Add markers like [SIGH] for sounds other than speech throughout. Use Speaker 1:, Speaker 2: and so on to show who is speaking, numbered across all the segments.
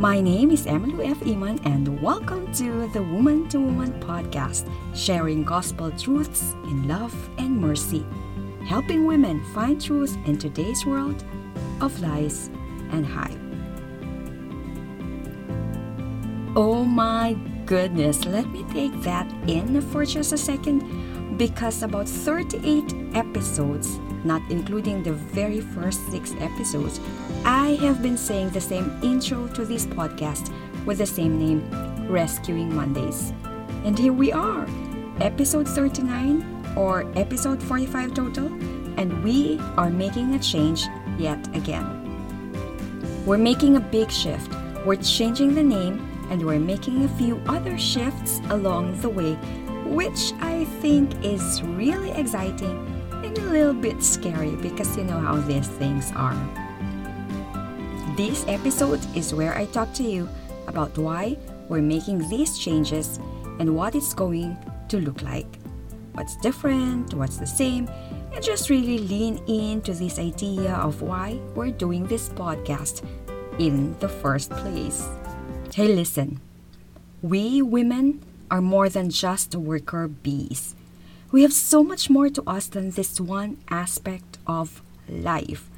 Speaker 1: My name is Emily F. Iman, and welcome to the Woman to Woman podcast, sharing gospel truths in love and mercy, helping women find truth in today's world of lies and hype. Oh my goodness, let me take that in for just a second because about 38 episodes, not including the very first six episodes, I have been saying the same intro to this podcast with the same name, Rescuing Mondays. And here we are, episode 39 or episode 45 total, and we are making a change yet again. We're making a big shift. We're changing the name and we're making a few other shifts along the way which I think is really exciting and a little bit scary because you know how these things are. This episode is where I talk to you about why we're making these changes and what it's going to look like. What's different, what's the same, and just really lean into this idea of why we're doing this podcast in the first place. Hey, listen. We women are more than just worker bees. We have so much more to us than this one aspect of life.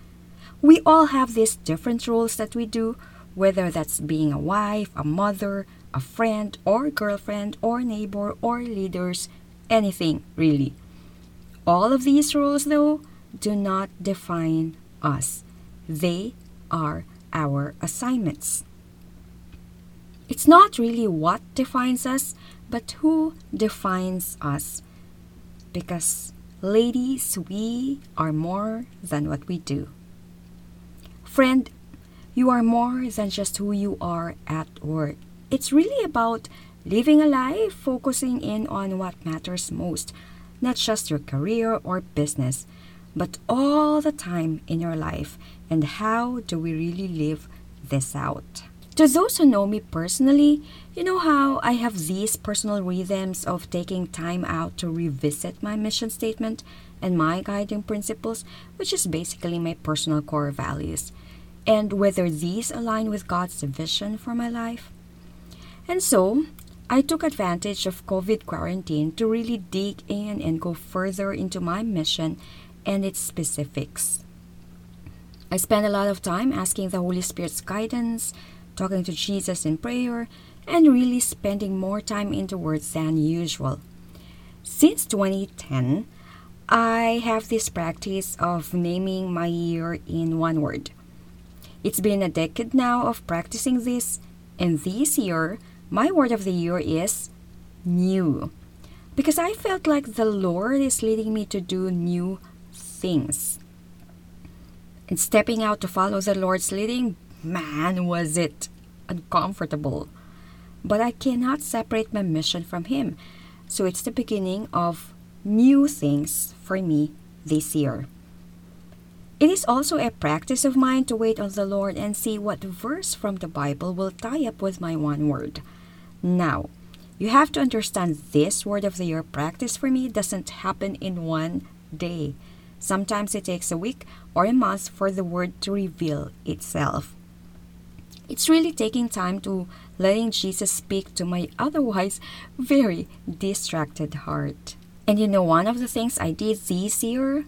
Speaker 1: We all have these different roles that we do, whether that's being a wife, a mother, a friend, or girlfriend, or neighbor, or leaders, anything really. All of these roles, though, do not define us, they are our assignments. It's not really what defines us, but who defines us? Because, ladies, we are more than what we do. Friend, you are more than just who you are at work. It's really about living a life focusing in on what matters most, not just your career or business, but all the time in your life. And how do we really live this out? To those who know me personally, you know how I have these personal rhythms of taking time out to revisit my mission statement and my guiding principles, which is basically my personal core values, and whether these align with God's vision for my life. And so, I took advantage of COVID quarantine to really dig in and go further into my mission and its specifics. I spent a lot of time asking the Holy Spirit's guidance talking to Jesus in prayer, and really spending more time in the Word than usual. Since 2010, I have this practice of naming my year in one word. It's been a decade now of practicing this, and this year, my word of the year is new. Because I felt like the Lord is leading me to do new things. And stepping out to follow the Lord's leading Man, was it uncomfortable. But I cannot separate my mission from Him. So it's the beginning of new things for me this year. It is also a practice of mine to wait on the Lord and see what verse from the Bible will tie up with my one word. Now, you have to understand this word of the year practice for me doesn't happen in one day. Sometimes it takes a week or a month for the word to reveal itself. It's really taking time to letting Jesus speak to my otherwise very distracted heart. And you know, one of the things I did this year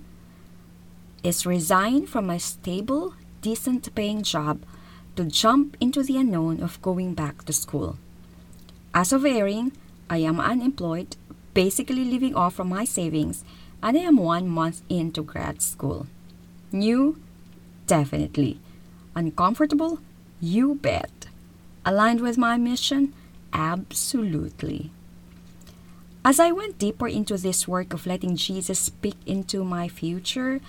Speaker 1: is resign from my stable, decent paying job to jump into the unknown of going back to school. As of airing, I am unemployed, basically living off from my savings, and I am one month into grad school. New? Definitely. Uncomfortable? You bet. Aligned with my mission? Absolutely. As I went deeper into this work of letting Jesus speak into my future,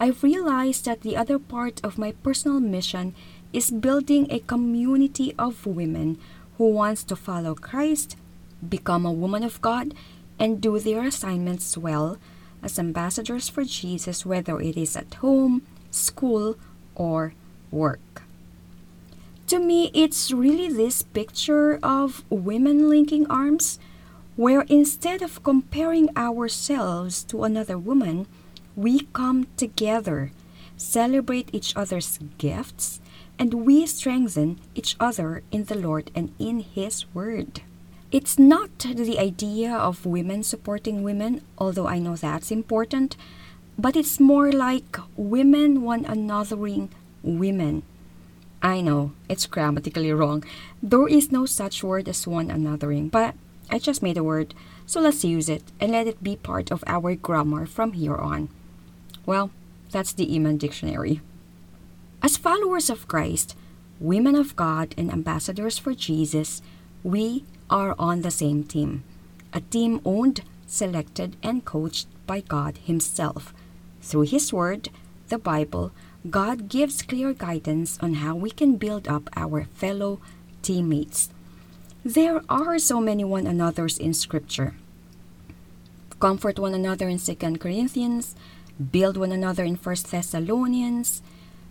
Speaker 1: I realized that the other part of my personal mission is building a community of women who wants to follow Christ, become a woman of God, and do their assignments well as ambassadors for Jesus, whether it is at home, school, or work to me, it's really this picture of women linking arms, where instead of comparing ourselves to another woman, we come together, celebrate each other's gifts, and we strengthen each other in the Lord and in His Word. It's not the idea of women supporting women, although I know that's important, but it's more like women one anothering women. I know, it's grammatically wrong. There is no such word as one anothering, but I just made a word, so let's use it and let it be part of our grammar from here on. Well, that's the Iman Dictionary. As followers of Christ, women of God, and ambassadors for Jesus, we are on the same team. A team owned, selected, and coached by God Himself. Through His Word, the Bible, God gives clear guidance on how we can build up our fellow teammates. There are so many one another's in Scripture. Comfort one another in 2 Corinthians, build one another in 1 Thessalonians,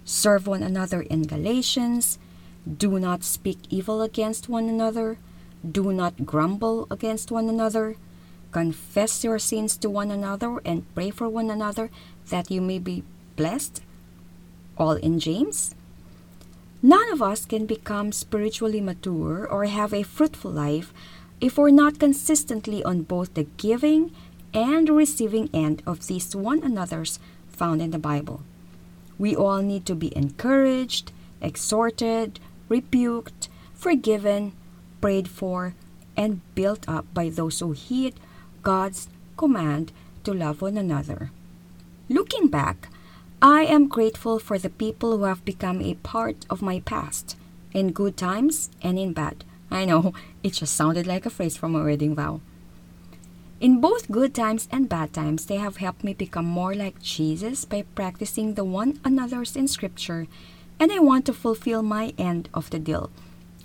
Speaker 1: serve one another in Galatians, do not speak evil against one another, do not grumble against one another, confess your sins to one another, and pray for one another that you may be blessed. All in James. None of us can become spiritually mature or have a fruitful life if we're not consistently on both the giving and receiving end of these one another's found in the Bible. We all need to be encouraged, exhorted, rebuked, forgiven, prayed for, and built up by those who heed God's command to love one another. Looking back, I am grateful for the people who have become a part of my past, in good times and in bad. I know, [LAUGHS] it just sounded like a phrase from a wedding vow. In both good times and bad times, they have helped me become more like Jesus by practicing the one another's in Scripture, and I want to fulfill my end of the deal.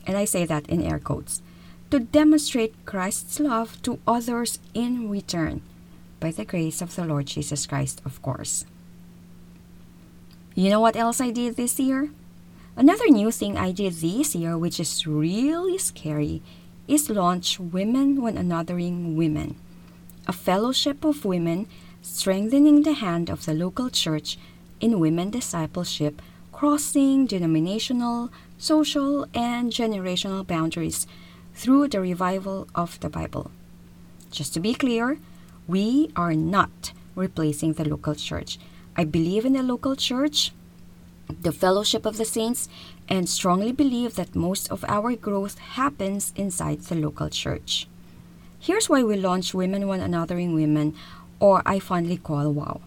Speaker 1: And I say that in air quotes to demonstrate Christ's love to others in return, by the grace of the Lord Jesus Christ, of course. You know what else I did this year? Another new thing I did this year, which is really scary, is launch Women One Anothering Women a fellowship of women strengthening the hand of the local church in women discipleship, crossing denominational, social, and generational boundaries through the revival of the Bible. Just to be clear, we are not replacing the local church. I believe in the local church, the fellowship of the saints, and strongly believe that most of our growth happens inside the local church. Here's why we launched Women One Anothering Women, or I fondly call WOW.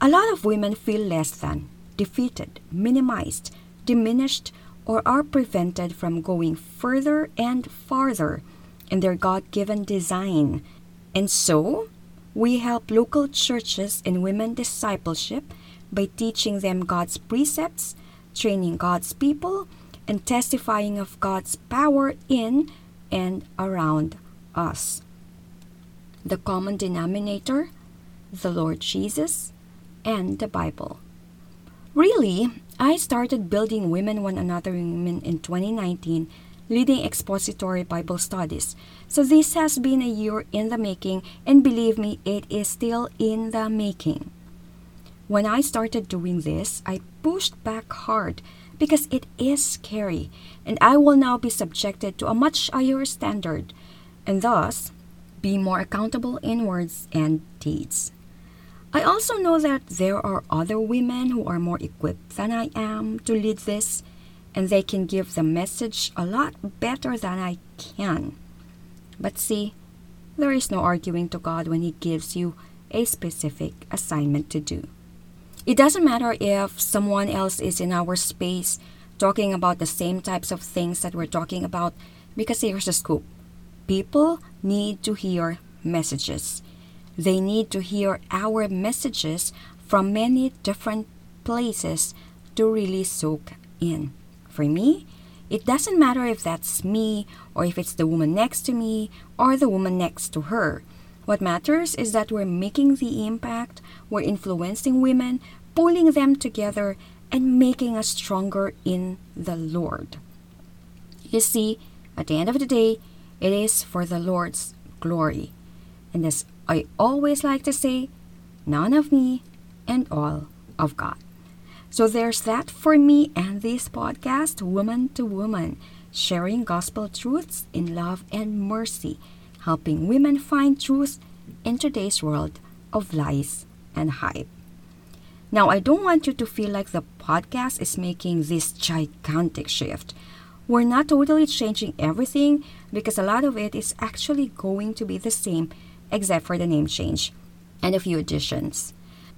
Speaker 1: A lot of women feel less than, defeated, minimized, diminished, or are prevented from going further and farther in their God given design. And so, we help local churches in women discipleship by teaching them God's precepts, training God's people, and testifying of God's power in and around us the common denominator, the Lord Jesus, and the Bible. Really, I started building Women One Another Women in 2019, leading expository Bible studies. So this has been a year in the making, and believe me, it is still in the making. When I started doing this, I pushed back hard because it is scary, and I will now be subjected to a much higher standard, and thus be more accountable in words and deeds. I also know that there are other women who are more equipped than I am to lead this, and they can give the message a lot better than I can. But see, there is no arguing to God when He gives you a specific assignment to do. It doesn't matter if someone else is in our space talking about the same types of things that we're talking about, because here's the scoop People need to hear messages. They need to hear our messages from many different places to really soak in. For me, it doesn't matter if that's me or if it's the woman next to me or the woman next to her. What matters is that we're making the impact, we're influencing women, pulling them together, and making us stronger in the Lord. You see, at the end of the day, it is for the Lord's glory. And as I always like to say, none of me and all of God. So there's that for me and this podcast, Woman to Woman, sharing gospel truths in love and mercy, helping women find truth in today's world of lies and hype. Now, I don't want you to feel like the podcast is making this gigantic shift. We're not totally changing everything because a lot of it is actually going to be the same except for the name change and a few additions.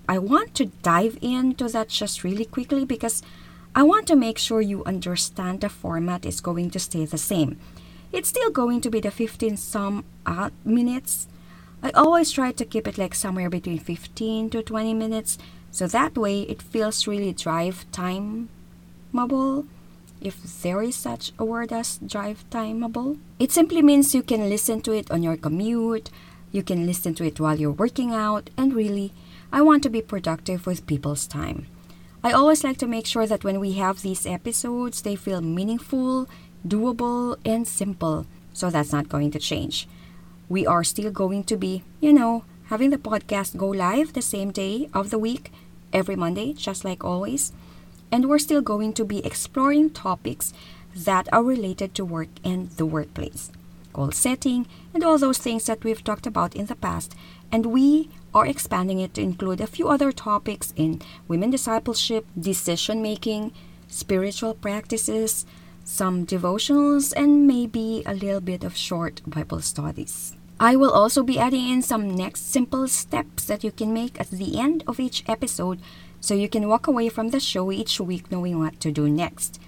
Speaker 1: I want to dive into that just really quickly because I want to make sure you understand the format is going to stay the same. It's still going to be the 15 some odd minutes. I always try to keep it like somewhere between 15 to 20 minutes so that way it feels really drive timeable. If there is such a word as drive timeable, it simply means you can listen to it on your commute, you can listen to it while you're working out, and really I want to be productive with people's time. I always like to make sure that when we have these episodes, they feel meaningful, doable, and simple. So that's not going to change. We are still going to be, you know, having the podcast go live the same day of the week, every Monday, just like always. And we're still going to be exploring topics that are related to work and the workplace, goal setting, and all those things that we've talked about in the past. And we or expanding it to include a few other topics in women discipleship, decision making, spiritual practices, some devotionals, and maybe a little bit of short Bible studies. I will also be adding in some next simple steps that you can make at the end of each episode so you can walk away from the show each week knowing what to do next.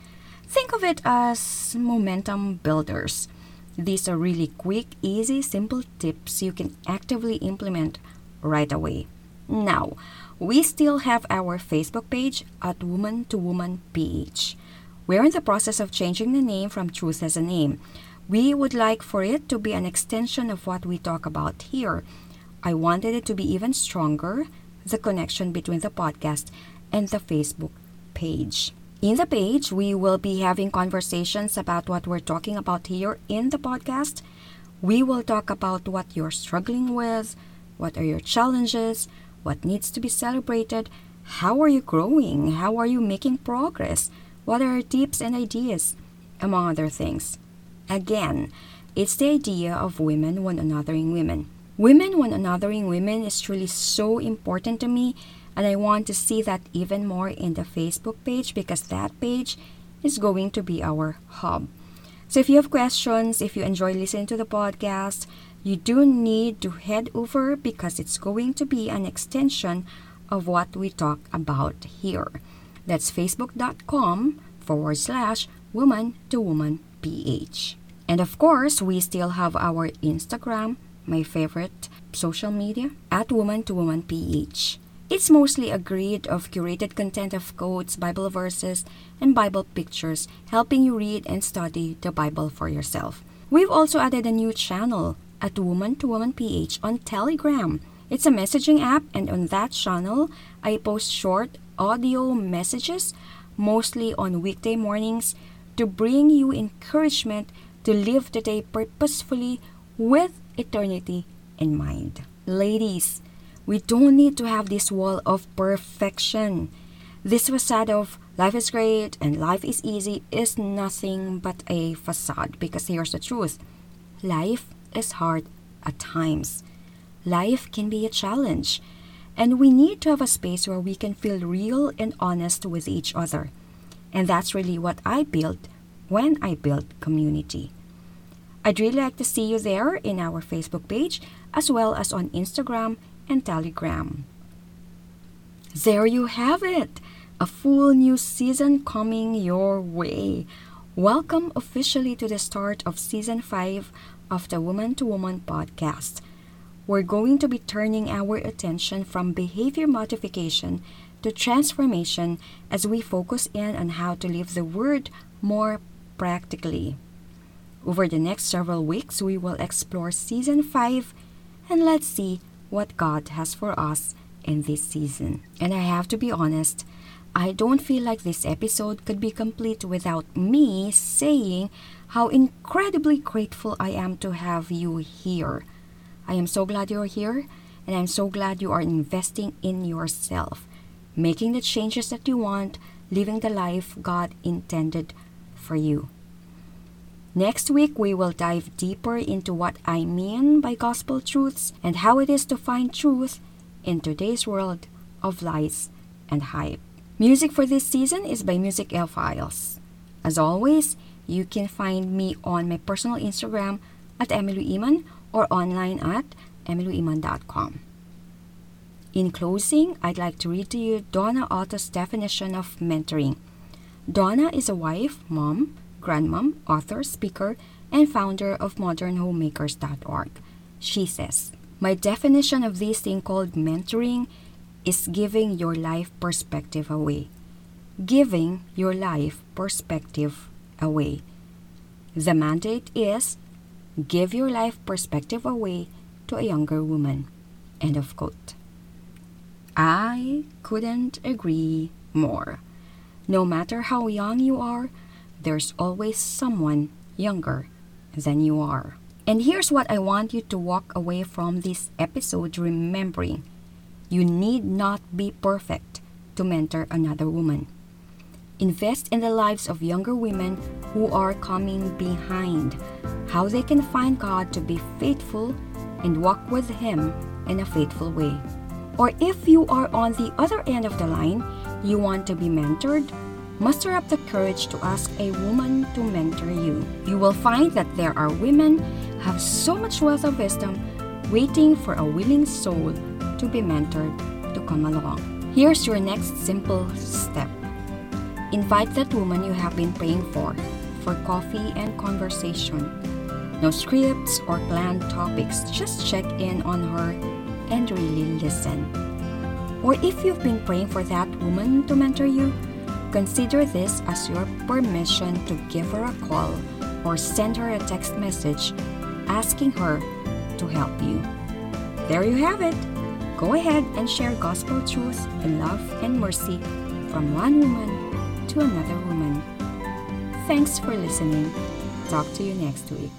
Speaker 1: Think of it as momentum builders. These are really quick, easy, simple tips you can actively implement right away. Now, we still have our Facebook page at Woman to Woman PH. We're in the process of changing the name from Truth as a Name. We would like for it to be an extension of what we talk about here. I wanted it to be even stronger, the connection between the podcast and the Facebook page. In the page, we will be having conversations about what we're talking about here in the podcast. We will talk about what you're struggling with, what are your challenges? What needs to be celebrated? How are you growing? How are you making progress? What are your tips and ideas? Among other things. Again, it's the idea of women one anothering women. Women one anothering women is truly so important to me, and I want to see that even more in the Facebook page because that page is going to be our hub. So if you have questions, if you enjoy listening to the podcast, you do need to head over because it's going to be an extension of what we talk about here. That's facebook.com forward slash woman to woman ph. And of course, we still have our Instagram, my favorite social media, at woman to woman ph. It's mostly a grid of curated content of quotes, Bible verses, and Bible pictures, helping you read and study the Bible for yourself. We've also added a new channel at Woman to Woman PH on Telegram. It's a messaging app, and on that channel, I post short audio messages, mostly on weekday mornings, to bring you encouragement to live the day purposefully with eternity in mind. Ladies, we don't need to have this wall of perfection. This facade of life is great and life is easy is nothing but a facade because here's the truth life is hard at times. Life can be a challenge, and we need to have a space where we can feel real and honest with each other. And that's really what I built when I built community. I'd really like to see you there in our Facebook page as well as on Instagram and Telegram. There you have it! A full new season coming your way. Welcome officially to the start of season 5 of the Woman to Woman podcast. We're going to be turning our attention from behavior modification to transformation as we focus in on how to live the Word more practically. Over the next several weeks, we will explore season 5 and let's see what God has for us in this season. And I have to be honest, I don't feel like this episode could be complete without me saying how incredibly grateful I am to have you here. I am so glad you're here, and I'm so glad you are investing in yourself. making the changes that you want, living the life God intended for you. Next week, we will dive deeper into what I mean by gospel truths and how it is to find truth in today's world of lies and hype. Music for this season is by Music L Files. As always, you can find me on my personal Instagram at Emily Iman or online at emilyiman.com. In closing, I'd like to read to you Donna Otto's definition of mentoring. Donna is a wife, mom, grandmom, author, speaker, and founder of modernhomemakers.org. She says, My definition of this thing called mentoring is giving your life perspective away. Giving your life perspective away. The mandate is give your life perspective away to a younger woman. End of quote. I couldn't agree more. No matter how young you are, there's always someone younger than you are. And here's what I want you to walk away from this episode remembering you need not be perfect to mentor another woman. Invest in the lives of younger women who are coming behind, how they can find God to be faithful and walk with Him in a faithful way. Or if you are on the other end of the line, you want to be mentored, muster up the courage to ask a woman to mentor you. You will find that there are women who have so much wealth of wisdom waiting for a willing soul to be mentored to come along. Here's your next simple step. Invite that woman you have been praying for for coffee and conversation. No scripts or planned topics, just check in on her and really listen. Or if you've been praying for that woman to mentor you, consider this as your permission to give her a call or send her a text message asking her to help you. There you have it. Go ahead and share gospel truth in love and mercy from one woman to another woman. Thanks for listening. Talk to you next week.